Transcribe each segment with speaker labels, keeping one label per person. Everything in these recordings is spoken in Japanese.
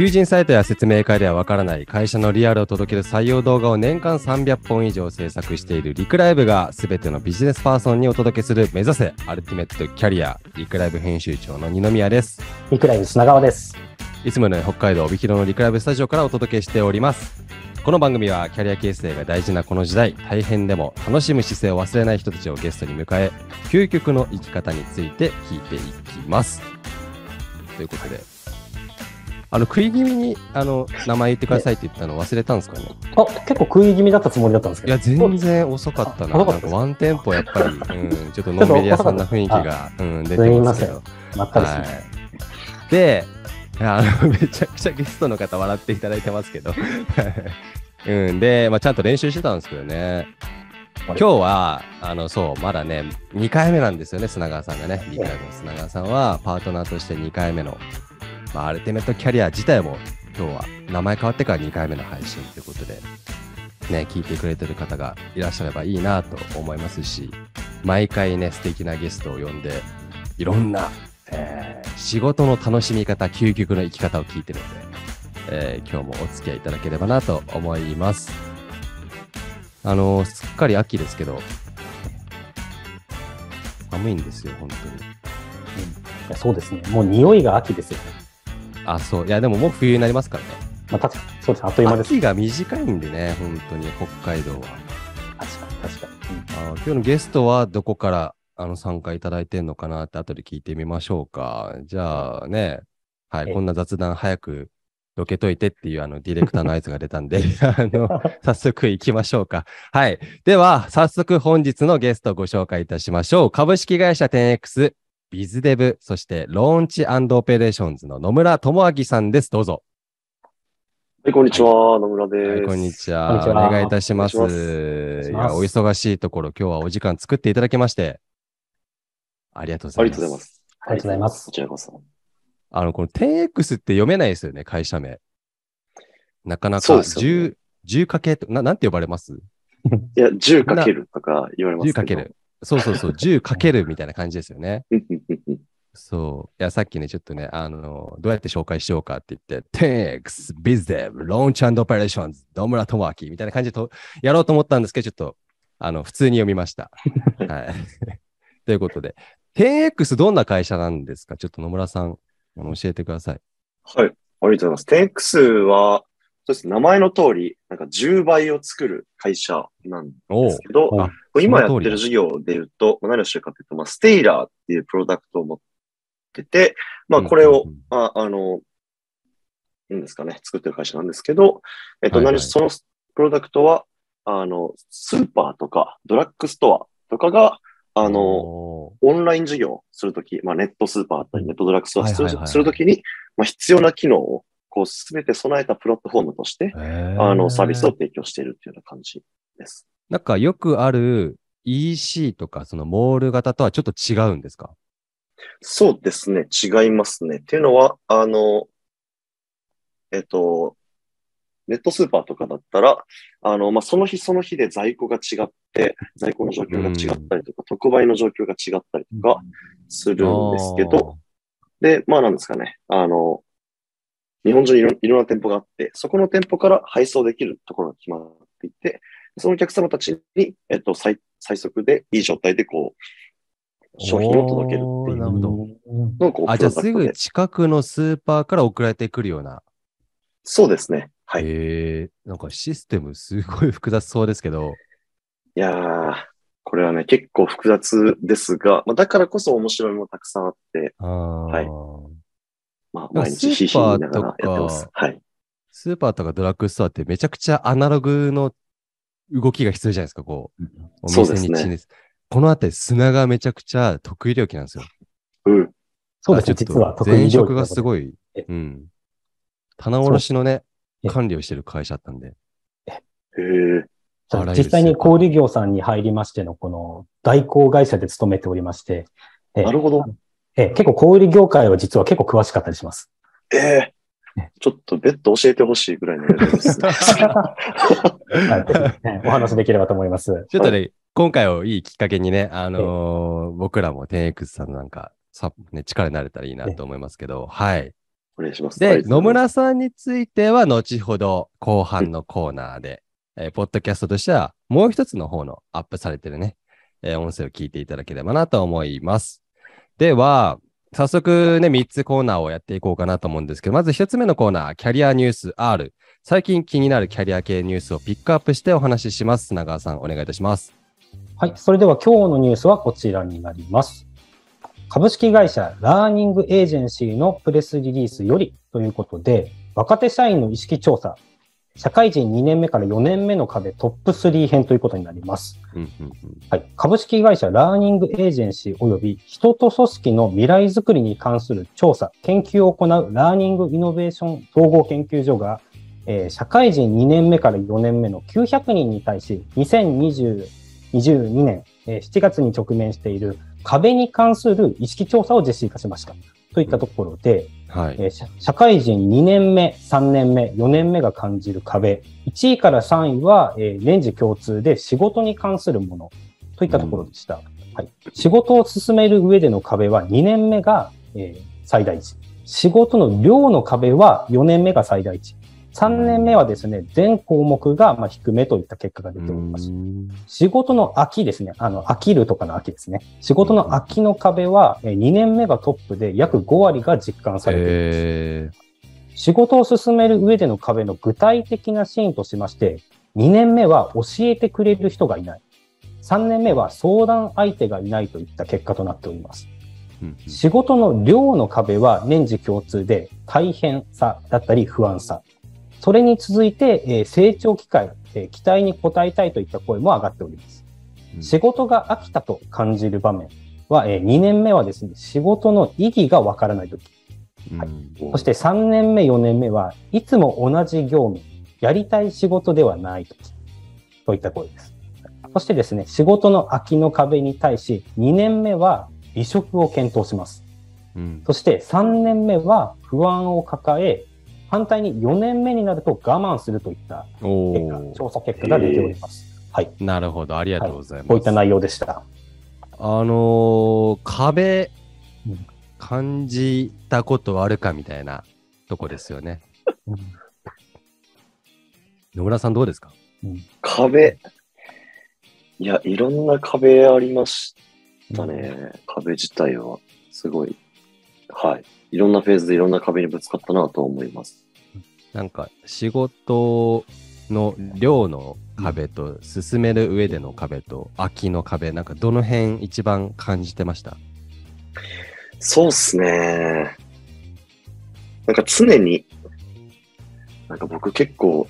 Speaker 1: 求人サイトや説明会ではわからない会社のリアルを届ける採用動画を年間300本以上制作しているリクライブが全てのビジネスパーソンにお届けする目指せアルティメットキャリアリクライブ編集長の二宮です。
Speaker 2: リクライブ砂川です。
Speaker 1: いつものように北海道帯広のリクライブスタジオからお届けしております。この番組はキャリア形成が大事なこの時代、大変でも楽しむ姿勢を忘れない人たちをゲストに迎え、究極の生き方について聞いていきます。ということで、あの、食い気味に、あの、名前言ってくださいって言ったの忘れたんですかね？
Speaker 2: あ、結構食い気味だったつもりだったんですけど。
Speaker 1: いや、全然遅かったな。なんかワンテンポやっぱり、うん、ちょっとのんびり屋さんな雰囲気が、うん、出
Speaker 2: す
Speaker 1: て
Speaker 2: みます
Speaker 1: けど。。
Speaker 2: まったりし
Speaker 1: は
Speaker 2: ます。
Speaker 1: い。で、あの、めちゃくちゃゲストの方笑っていただいてますけど。うん、で、まあ、ちゃんと練習してたんですけどね。今日は、あの、そう、まだね、2回目なんですよね、砂川さんがね。リクライブの砂川さんは、パートナーとして2回目の、まあ、アルティメットキャリア自体も、今日は名前変わってから2回目の配信ということで、ね、聞いてくれてる方がいらっしゃればいいなと思いますし、毎回ね、素敵なゲストを呼んで、いろんな、えー仕事の楽しみ方、究極の生き方を聞いてるので、えー今日もお付き合いいただければなと思います。あのーすっかり秋ですけど、寒いんですよ、本当に。
Speaker 2: いやそうですね。もう匂いが秋ですよね。
Speaker 1: あ、そう。いや、でももう冬になりますからね。
Speaker 2: まあ、確かに、そうですね。あっという間です。
Speaker 1: 秋が短いんでね、本当に北海道は。
Speaker 2: 確かに、確かに。
Speaker 1: あ今日のゲストはどこからあの参加いただいてんのかなって後で聞いてみましょうか。じゃあね、はい、
Speaker 2: え
Speaker 1: こんな雑談早くどけといてっていうあのディレクターの合図が出たんで、あの、早速行きましょうか。はい。では、早速本日のゲストをご紹介いたしましょう。株式会社 10X、 BizDev、そして Launch Operations の野村智明さんです。どうぞ。
Speaker 3: はい、こんにちは。野村です。
Speaker 1: はい、こんにちは。お願いいたします。
Speaker 3: いし
Speaker 1: いや、
Speaker 2: ます
Speaker 1: お忙しいところ、今日はお時間作っていただきまして、ありがとうござ
Speaker 3: あ
Speaker 1: います。
Speaker 3: りがとうございます。
Speaker 2: ありがとうございます
Speaker 3: こちらこそ。
Speaker 1: あの、この 10X って読めないですよね、会社名。なかなか
Speaker 3: そうですよね
Speaker 1: 10、10かけと、ななんて呼ばれます？
Speaker 3: いや、10かけるとか言われます
Speaker 1: ?10 かける。そうそうそう、10かけるみたいな感じですよね。そう。いや、さっきね、ちょっとね、あの、どうやって紹介しようかって言って、10X、BizDev、Launch Operations、野村智明みたいな感じでとやろうと思ったんですけど、ちょっと、あの、普通に読みました。はい。ということで、10X どんな会社なんですか？ちょっと野村さん、教えてください。
Speaker 3: はい。ありがとうございます。10X は、そうです。名前の通り、なんか10倍を作る会社なんですけど、今やってる事業で言うと、まあ何をしてるかというと、まあ、ステイラーっていうプロダクトを持ってて、まあ、これをああの、いいんですかね、作ってる会社なんですけど、えっと、何そのプロダクトは、あの、スーパーとか、ドラッグストアとかが、あの、
Speaker 1: お
Speaker 3: オンライン事業するとき、まあ、ネットスーパーだったり、ネットドラッグストアする,、
Speaker 1: はいはいはいはい。
Speaker 3: するときに、まあ、必要な機能を、こう、すべて備えたプラットフォームとして、
Speaker 1: ー。
Speaker 3: あの、サービスを提供しているっていうような感じです。
Speaker 1: なんかよくある EC とか、そのモール型とはちょっと違うんですか？
Speaker 3: そうですね、違いますね。っていうのは、あの、えっと、ネットスーパーとかだったら、あの、まあ、その日その日で在庫が違って、在庫の状況が違ったりとか、特売の状況が違ったりとかするんですけど、で、まあなんですかね、あの、日本中にいろいろんな店舗があって、そこの店舗から配送できるところが決まっていて、そのお客様たちに、えっと、最最速でいい状態でこう、商品を届けるっていう
Speaker 1: なるほど
Speaker 2: うん
Speaker 3: のをこう、
Speaker 1: あ、じゃあすぐ近くのスーパーから送られてくるような。
Speaker 3: そうですね。はい。
Speaker 1: えなんかシステムすごい複雑そうですけど。
Speaker 3: やー、これはね、結構複雑ですが、まあ、だからこそ面白いものたくさんあって、はいまあ、毎日ひひ言いながらやってます
Speaker 1: スー。
Speaker 3: はい。
Speaker 1: スーパーとかドラッグストアってめちゃくちゃアナログの動きが必要じゃないですか、こう。お
Speaker 3: そうですね
Speaker 1: 店に地にこのあたり砂がめちゃくちゃ得意領域なんですよ。
Speaker 3: うん。
Speaker 2: そうですね、実は得意
Speaker 1: 前
Speaker 2: 料
Speaker 1: 職がすごい
Speaker 2: え、
Speaker 1: うん。棚卸しのね
Speaker 2: え、
Speaker 1: 管理をしてる会社だったんで。
Speaker 3: へえ。
Speaker 2: 実際に小売業さんに入りましての、この代行会社で勤めておりまして、え
Speaker 3: なるほど。
Speaker 2: え結構小売業界は実は結構詳しかったりします。
Speaker 3: ええちょっと別途教えてほしいぐらいのレベルですね。
Speaker 2: お話できればと思います。
Speaker 1: ちょっとね、今回をいいきっかけにね、あのー僕らも 10X さんのなんか、さね、力になれたらいいなと思いますけど、はい。
Speaker 3: お願いします。
Speaker 1: で、野村さんについては後ほど後半のコーナーで、えーポッドキャストとしてはもう一つの方のアップされてるね、えー音声を聞いていただければなと思います。では、早速ね、3つコーナーをやっていこうかなと思うんですけど、まず1つ目のコーナー、キャリアニュース R。最近気になるキャリア系ニュースをピックアップしてお話しします。砂川さん、お願いいたします。
Speaker 2: はい。それでは今日のニュースはこちらになります。株式会社ラーニングエージェンシーのプレスリリースよりということで、若手社員の意識調査、社会人2年目から4年目の壁トップ3編ということになります。
Speaker 1: うんうんうん
Speaker 2: はい、株式会社ラーニングエージェンシー及び人と組織の未来づくりに関する調査、研究を行うラーニングイノベーション総合研究所が、えー社会人2年目から4年目の900人に対し、2022年、えー7月に直面している壁に関する意識調査を実施化しました。といったところで、
Speaker 1: はい。
Speaker 2: えー社社会人2年目、3年目、4年目が感じる壁。1位から3位は、えー年次共通で仕事に関するものといったところでした。はい、仕事を進める上での壁は2年目が、えー最大値。仕事の量の壁は4年目が最大値。3年目はですね、全項目がまあ低めといった結果が出ております。仕事の空きですね。あの、飽きるとかの空きですね。仕事の空きの壁は、えー2年目がトップで約5割が実感されています。
Speaker 1: え
Speaker 2: 仕事を進める上での壁の具体的なシーンとしまして、2年目は教えてくれる人がいない。3年目は相談相手がいないといった結果となっております。仕事の量の壁は年次共通で大変さだったり不安さ。それに続いて、えー成長機会、えー期待に応えたいといった声も上がっております。
Speaker 1: うん
Speaker 2: 仕事が飽きたと感じる場面は、え2年目はですね、仕事の意義がわからないとき。
Speaker 1: うん
Speaker 2: はいそして3年目、4年目はいつも同じ業務、やりたい仕事ではないとき。といった声です。そしてですね、仕事の空きの壁に対し、2年目は離職を検討します。
Speaker 1: うん
Speaker 2: そして3年目は不安を抱え、反対に4年目になると我慢するといった
Speaker 1: お
Speaker 2: 結果
Speaker 1: ー
Speaker 2: 調査結果が出ております。はい。
Speaker 1: なるほど、ありがとうございます。
Speaker 2: こういった内容でした。
Speaker 1: あのー壁
Speaker 2: うん、
Speaker 1: 感じたことあるかみたいなとこですよね。野村さんどうですか？
Speaker 3: 壁。いや、いろんな壁ありましたね。壁自体は。すごい。はい。いろんなフェーズでいろんな壁にぶつかったなと思います。
Speaker 1: なんか仕事の量の壁と進める上での壁と空きの壁、なんかどの辺一番感じてました
Speaker 3: そうっすね。なんか常に、なんか僕結構、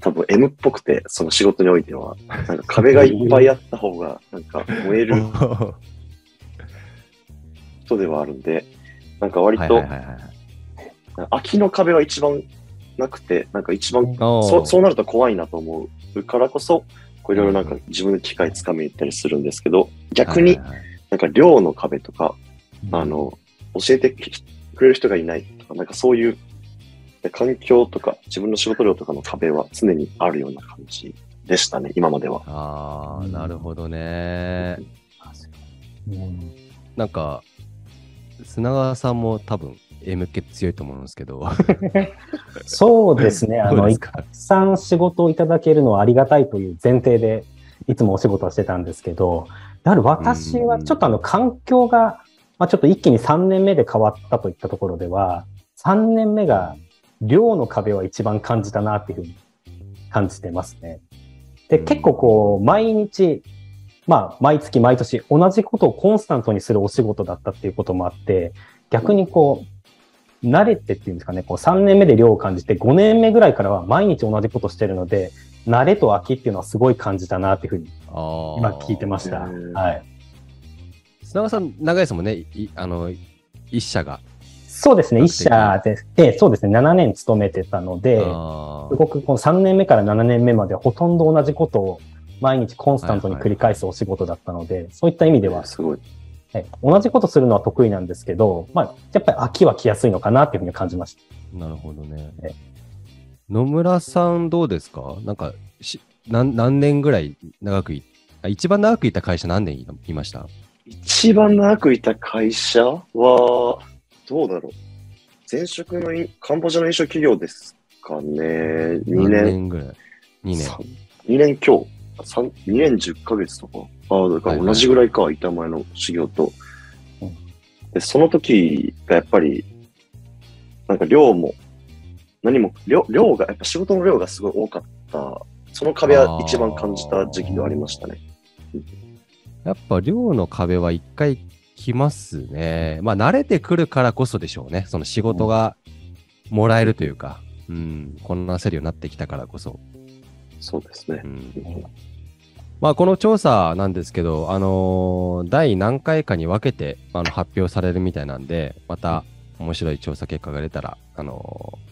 Speaker 3: 多分 M っぽくて、その仕事においては、なんか壁がいっぱいあった方が、なんか燃える 人ではあるんで、なんか割と
Speaker 1: はいはい、はいはい。
Speaker 3: 空きの壁は一番なくて、なんか一番、そそうなると怖いなと思うからこそ、こういろいろなんか自分で機械つかみに行ったりするんですけど、逆になんか量の壁とか、あの、教えてくれる人がいないとか、なんかそういう環境とか自分の仕事量とかの壁は常にあるような感じでしたね、今までは。
Speaker 1: ああ、なるほどね。
Speaker 2: うん。
Speaker 1: なんか、砂川さんも多分 M 系強いと思うんですけど。
Speaker 2: そうですね。あの、たくさん仕事をいただけるのはありがたいという前提で、いつもお仕事をしてたんですけど、やはり私はちょっとあの、環境が、まあ、ちょっと一気に3年目で変わったといったところでは、3年目が量の壁は一番感じたなっていうふうに感じてますね。で、
Speaker 1: うん
Speaker 2: 結構こう、毎日、まあ、毎月毎年同じことをコンスタントにするお仕事だったっていうこともあって、逆にこう、慣れてっていうんですかね、こう3年目で量を感じて、5年目ぐらいからは毎日同じことしてるので、慣れと飽きっていうのはすごい感じたなっていうふうに今聞いてました。はい。
Speaker 1: 砂川さん、長いですもんね。いあの、一社が。
Speaker 2: そうですね、一社で、ええ、そうですね、7年勤めてたので、すごくこの3年目から7年目までほとんど同じことを毎日コンスタントに繰り返すお仕事だったので、そういった意味では、
Speaker 3: すごい。
Speaker 2: ええ同じことするのは得意なんですけど、まあ、やっぱり飽きは来やすいのかなっていうふうに感じました。
Speaker 1: なるほどね
Speaker 2: え。
Speaker 1: 野村さんどうですか？なんかし何、何年ぐらい長くい、あ一番長くいた会社何年いいました？
Speaker 3: 一番長くいた会社は、どうだろう。前職のいカンボジアの飲食企業ですかね。2
Speaker 1: 何
Speaker 3: 年、
Speaker 1: 年ぐらい ?2 年。
Speaker 3: 2年今日、三2年10ヶ月とか。ああ、だから同じぐらいか、板前の修行と
Speaker 2: うん。
Speaker 3: で、その時がやっぱり、なんか量も、何も、量量が、やっぱ仕事の量がすごい多かった。その壁は一番感じた時期ではありましたね。
Speaker 1: やっぱ寮の壁は一回来ますね。まあ慣れてくるからこそでしょうね。その仕事がもらえるというか、うん、こんなせるようになってきたからこそ。
Speaker 3: そうですね
Speaker 1: う。ん、まあこの調査なんですけど、あのー第何回かに分けてあの発表されるみたいなんで、また面白い調査結果が出たら、あのー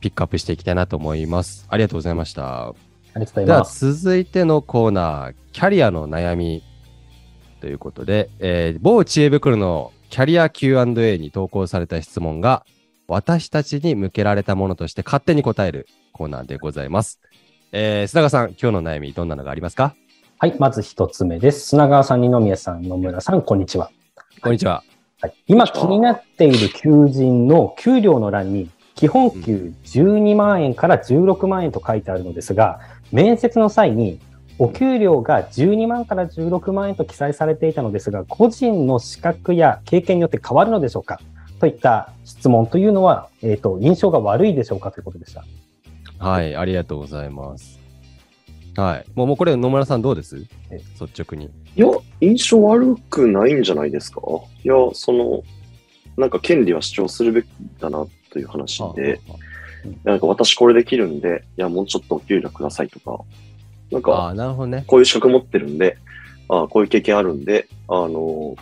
Speaker 1: ピックアップしていきたいなと思います。ありがとうございました。
Speaker 2: ありがとうござい
Speaker 1: では。続いてのコーナー、キャリアの悩みということで、えー某知恵袋のキャリア Q&A に投稿された質問が、私たちに向けられたものとして勝手に答えるコーナーでございます。えー、須永さん、今日の悩み、どんなのがありますか？
Speaker 2: はい、まず一つ目です。砂川さん、二宮さん、野村さん、こんにちは。
Speaker 1: こんにちは。
Speaker 2: はい、今気になっている求人の給料の欄に、基本給12万円から16万円と書いてあるのですが、面接の際に、お給料が12万から16万円と記載されていたのですが、個人の資格や経験によって変わるのでしょうか？といった質問というのは、えっ、と、印象が悪いでしょうか？ということでした。
Speaker 1: はい、ありがとうございます。はい。もう、もうこれ、野村さんどうです？
Speaker 2: え
Speaker 1: 率直に。
Speaker 3: いや、印象悪くないんじゃないですか？いや、その、なんか権利は主張するべきだなという話で、なんか私これできるんで、いや、もうちょっとお給料くださいとか、なんか、
Speaker 1: ああ、なるほどね。
Speaker 3: こういう資格持ってるんで、ああこういう経験あるんで、あの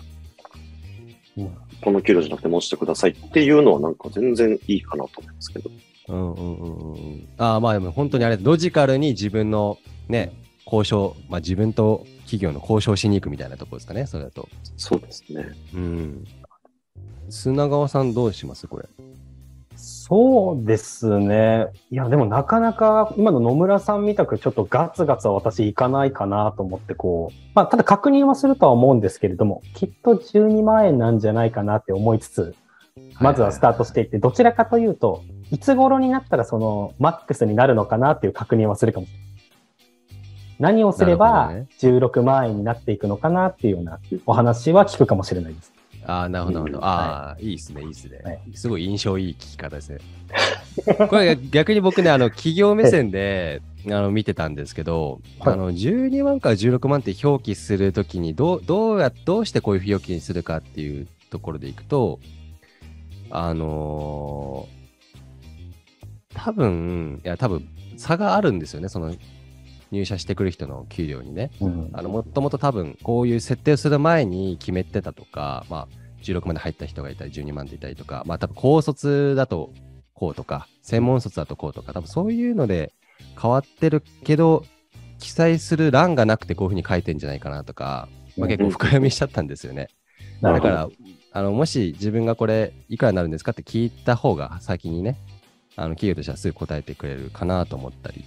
Speaker 2: うん
Speaker 3: この給料じゃなくてもうちょっとくださいっていうのはなんか全然いいかなと思いますけど。
Speaker 1: うんうんうんうんうん。ああ、まあでも本当にあれ、ロジカルに自分のね、交渉、まあ自分と企業の交渉しに行くみたいなところですかね、それだと。
Speaker 3: そうですね。
Speaker 1: うん。砂川さんどうしますこれ？
Speaker 2: そうですね。いや、でもなかなか今の野村さんみたくちょっとガツガツは私いかないかなと思ってこう、まあ、ただ確認はするとは思うんですけれども、きっと12万円なんじゃないかなって思いつつ、まずはスタートしていって、どちらかというと、いつ頃になったらそのマックスになるのかなっていう確認はするかもしれない。何をすれ
Speaker 1: な
Speaker 2: ば
Speaker 1: るほ
Speaker 2: 16万円になっていくのかなっていうようなお話は聞くかもしれないです。
Speaker 1: ああ、なるほど、なるほど。
Speaker 3: うん
Speaker 1: ああ、いいですね、いいですね、
Speaker 2: はい
Speaker 1: すごい印象いい聞き方ですね。これ逆に僕ね、あの、企業目線で、あの、見てたんですけど、
Speaker 2: はい
Speaker 1: あの、12万から16万って表記するときに、どう、どうや、どうしてこういう表記にするかっていうところでいくと、あのー多分、いや、多分、差があるんですよね、その、入社してくる人の給料にね。
Speaker 2: うん
Speaker 1: あの、もともと多分、こういう設定をする前に決めてたとか、まあ、16万で入った人がいたり、12万でいたりとか、まあ、多分、高卒だとこうとか、専門卒だとこうとか、多分そういうので変わってるけど、記載する欄がなくてこういうふうに書いてんじゃないかなとか、まあ、結構深読みしちゃったんですよね。だから、あの、もし自分がこれ、いくらになるんですかって聞いた方が先にね、あの、企業としてはすぐ答えてくれるかなと思ったり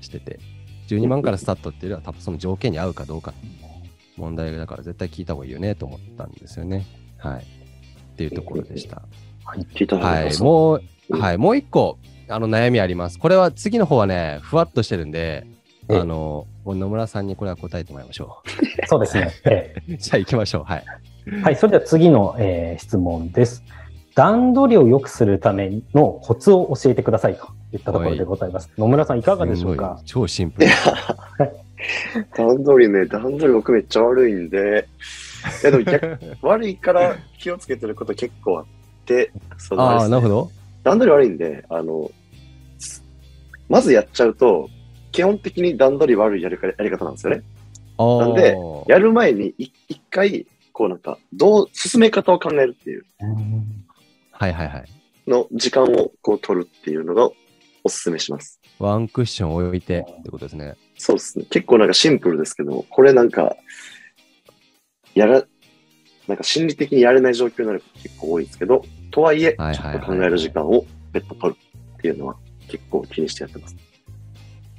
Speaker 1: してて、12万からスタートっていうのは多分その条件に合うかどうか問題だから絶対聞いた方がいいよねと思ったんですよね。はい。っていうところでした。
Speaker 3: 聞いた方が
Speaker 1: はいい。
Speaker 3: ます。
Speaker 1: もう、
Speaker 3: うん
Speaker 1: はい。もう一個、あの、悩みあります。これは次の方はね、ふわっとしてるんで、
Speaker 2: ええ
Speaker 1: あの、野村さんにこれは答えてもらいましょ
Speaker 2: そうですね。ええ
Speaker 1: う。じゃあ行きましょう。はい。
Speaker 2: はい、それでは次の、えー質問です。段取りを良くするためのコツを教えてくださいといったところでございます。野村さん、いかがでしょうか？
Speaker 1: 超シンプル。
Speaker 3: 段取りね、段取り僕めっちゃ悪いんで、いやでも逆 悪いから気をつけてること結構あって、その
Speaker 1: あなるほど。
Speaker 3: 段取り悪いんで、あの、すまずやっちゃうと、基本的に段取り悪いやりかやり方なんですよね。なんでやる前にい一回、こうなんか、どう、進め方を考えるっていう
Speaker 1: はいはいはい。
Speaker 3: の時間をこう取るっていうのがおすすめします。
Speaker 1: ワンクッション置いてってことですね。
Speaker 3: そうですね。結構なんかシンプルですけど、これなんか、やら、なんか心理的にやれない状況になること結構多いんですけど、とはいえ、ちょっと考える時間を別途取るっていうのは結構気にしてやってます。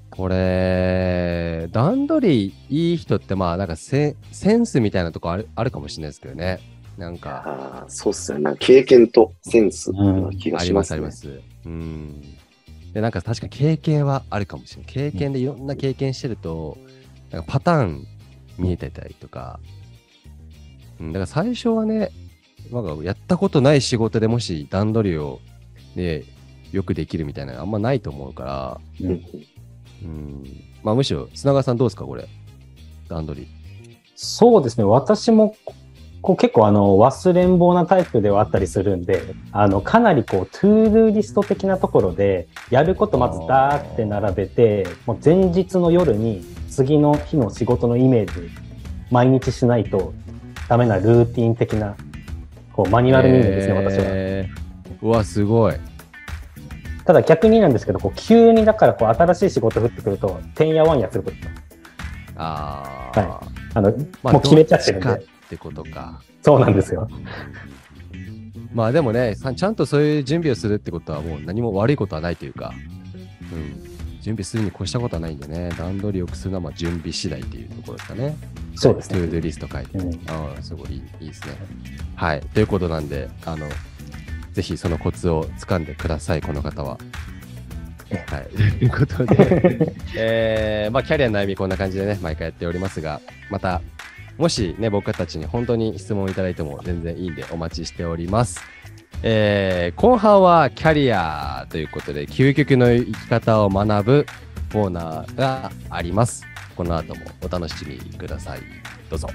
Speaker 1: これ、段取りいい人って、まあ、なんかセセンスみたいなとこあるあるかもしれないですけどね。なんか、
Speaker 3: ああ、そうっすよね。なんか経験とセンスな気が
Speaker 1: ありま
Speaker 3: しますすね。
Speaker 1: あります。うん。で、なんか確かに経験はあるかもしれない。経験でいろんな経験してると、なんかパターン見えてたりとか、うん、だから最初はね、なんかやったことない仕事でもし段取りをね、よくできるみたいなのあんまないと思うから、
Speaker 3: うんうん
Speaker 1: うん。まあむしろ、砂川さんどうですか、これ。段取り。
Speaker 2: そうですね。私も、こう結構あの、忘れん坊なタイプではあったりするんで、あの、かなりこう、 ToDo リスト的なところで、やることまずダーって並べて、もう前日の夜に次の日の仕事のイメージ、毎日しないとダメなルーティン的な、こう、マニュアル人間ですね、私は。
Speaker 1: えーうわ、すごい。
Speaker 2: ただ逆になんですけど、こう、急にだからこう、新しい仕事降ってくると、てんやわんやすること。
Speaker 1: ああ、
Speaker 2: はあの、
Speaker 1: まあ
Speaker 2: もう決めちゃってるんで。
Speaker 1: どってことか。
Speaker 2: そうなんですよ。
Speaker 1: まあでもね、さちゃんとそういう準備をするってことはもう何も悪いことはないというか、うん、準備するに越したことはないんでね、段取りよくするのはまあ準備次第っていうところですかね。
Speaker 2: そうですね。
Speaker 1: トゥードゥリスト書いて。
Speaker 2: うん
Speaker 1: ああ、すごいいいですね。はい。ということなんで、あの、ぜひそのコツをつかんでください、この方は。
Speaker 2: え
Speaker 1: はい。ということで、えー、まあ、キャリアの悩みこんな感じでね、毎回やっておりますが、また、もしね、僕たちに本当に質問いただいても全然いいんでお待ちしております。えー、後半はキャリアということで、究極の生き方を学ぶコーナーがあります。この後もお楽しみください。どうぞ。